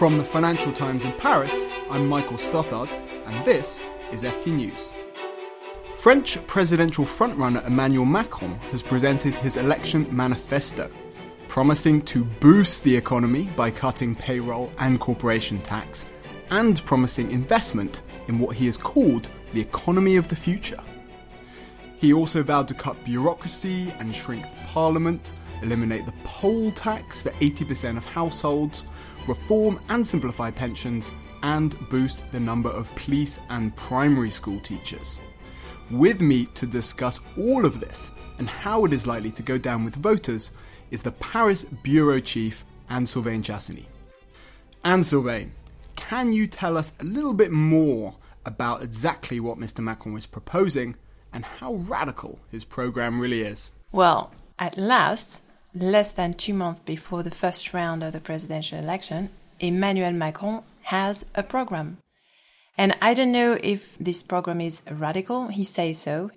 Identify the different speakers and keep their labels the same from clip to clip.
Speaker 1: From the Financial Times in Paris, I'm Michael Stothard, and this is FT News. French presidential frontrunner Emmanuel Macron has presented his election manifesto, promising to boost the economy by cutting payroll and corporation tax, and promising investment in what he has called the economy of the future. He also vowed to cut bureaucracy and shrink parliament, eliminate the poll tax for 80% of households, reform and simplify pensions, and boost the number of police and primary school teachers. With me to discuss all of this and how it is likely to go down with voters is the Paris Bureau Chief, Anne Sylvaine Chassany. Anne Sylvaine, can you tell us a little bit more about exactly what Mr. Macron is proposing and how radical his program really is?
Speaker 2: Well, at last, less than two months before the first round of the presidential election, Emmanuel Macron has a program. And I don't know if this program is radical, he says so,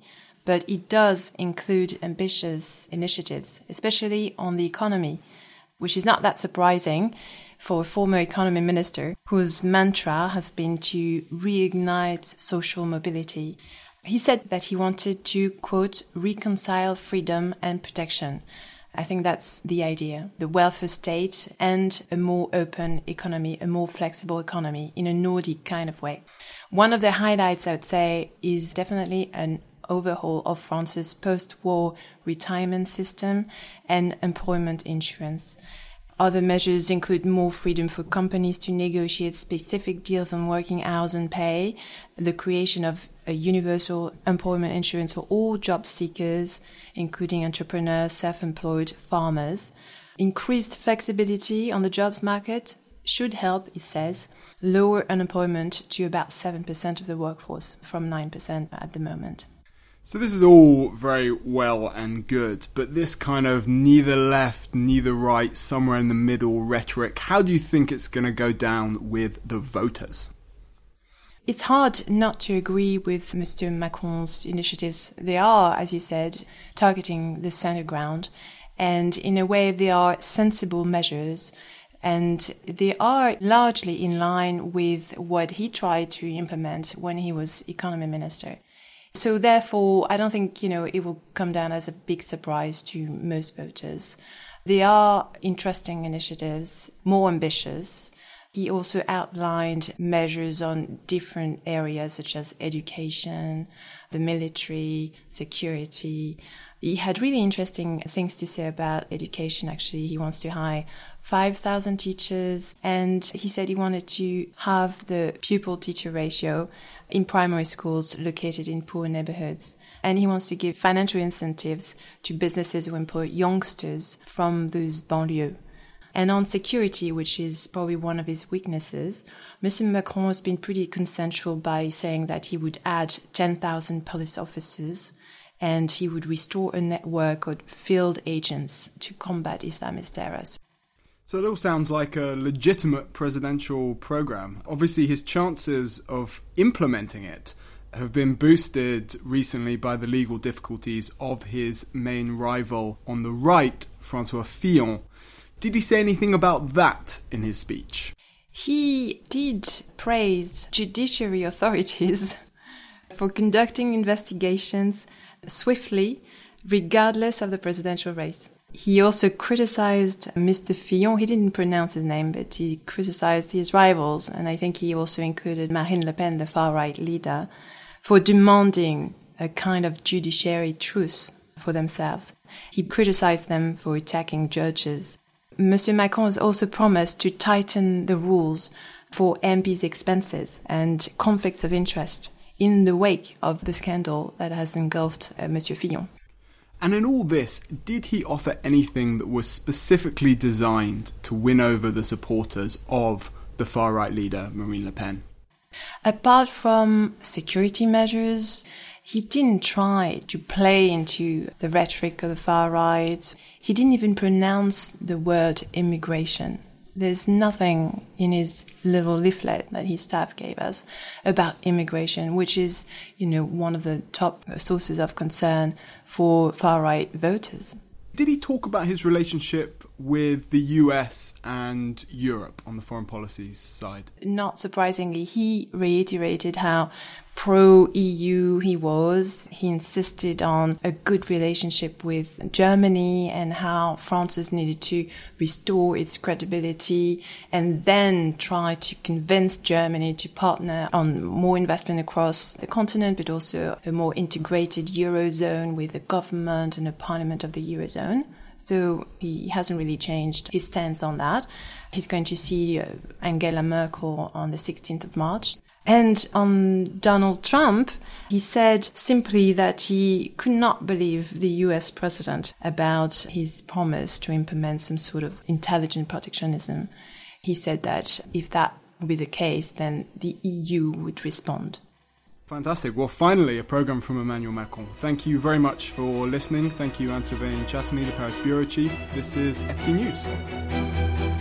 Speaker 2: but it does include ambitious initiatives, especially on the economy, which is not that surprising for a former economy minister whose mantra has been to reignite social mobility. He said that he wanted to, quote, reconcile freedom and protection. I think that's the idea. The welfare state and a more open economy, a more flexible economy in a Nordic kind of way. One of the highlights I would say is definitely an overhaul of France's post-war retirement system and employment insurance. Other measures include more freedom for companies to negotiate specific deals on working hours and pay, the creation of a universal employment insurance for all job seekers, including entrepreneurs, self-employed, farmers. Increased flexibility on the jobs market should help, he says, lower unemployment to about 7% of the workforce from 9% at the moment.
Speaker 1: So this is all very well and good, but this kind of neither left, neither right, somewhere in the middle rhetoric, how do you think it's going to go down with the voters?
Speaker 2: It's hard not to agree with Mr. Macron's initiatives. They are, as you said, targeting the center ground, and in a way, they are sensible measures and they are largely in line with what he tried to implement when he was economy minister. So therefore, I don't think, you know, it will come down as a big surprise to most voters. They are interesting initiatives, more ambitious. He also outlined measures on different areas such as education, the military, security. He had really interesting things to say about education, actually. He wants to hire 5,000 teachers, and he said he wanted to have the pupil teacher ratio in primary schools located in poor neighborhoods. And he wants to give financial incentives to businesses who employ youngsters from those banlieues. And on security, which is probably one of his weaknesses, Mr. Macron has been pretty consensual by saying that he would add 10,000 police officers and he would restore a network of field agents to combat Islamist terrorists.
Speaker 1: So it all sounds like a legitimate presidential program. Obviously, his chances of implementing it have been boosted recently by the legal difficulties of his main rival on the right, Francois Fillon. Did he say anything about that in his speech?
Speaker 2: He did praise judiciary authorities for conducting investigations swiftly, regardless of the presidential race. He also criticized Mr. Fillon. He didn't pronounce his name, but he criticized his rivals. And I think he also included Marine Le Pen, the far right leader, for demanding a kind of judiciary truce for themselves. He criticized them for attacking judges. Mr. Macron has also promised to tighten the rules for MPs' expenses and conflicts of interest in the wake of the scandal that has engulfed uh, Monsieur Fillon.
Speaker 1: And in all this, did he offer anything that was specifically designed to win over the supporters of the far right leader, Marine Le Pen?
Speaker 2: Apart from security measures, he didn't try to play into the rhetoric of the far right. He didn't even pronounce the word immigration. There's nothing in his little leaflet that his staff gave us about immigration, which is, you know, one of the top sources of concern for far right voters.
Speaker 1: Did he talk about his relationship with the US and Europe on the foreign policy side?
Speaker 2: Not surprisingly, he reiterated how pro EU he was. He insisted on a good relationship with Germany and how France needed to restore its credibility and then try to convince Germany to partner on more investment across the continent, but also a more integrated Eurozone with a government and a parliament of the Eurozone. So he hasn't really changed his stance on that. He's going to see uh, Angela Merkel on the 16th of March. And on Donald Trump, he said simply that he could not believe the US president about his promise to implement some sort of intelligent protectionism. He said that if that would be the case, then the EU would respond.
Speaker 1: Fantastic. Well, finally, a program from Emmanuel Macron. Thank you very much for listening. Thank you, Antoine Chassany, the Paris Bureau Chief. This is FT News.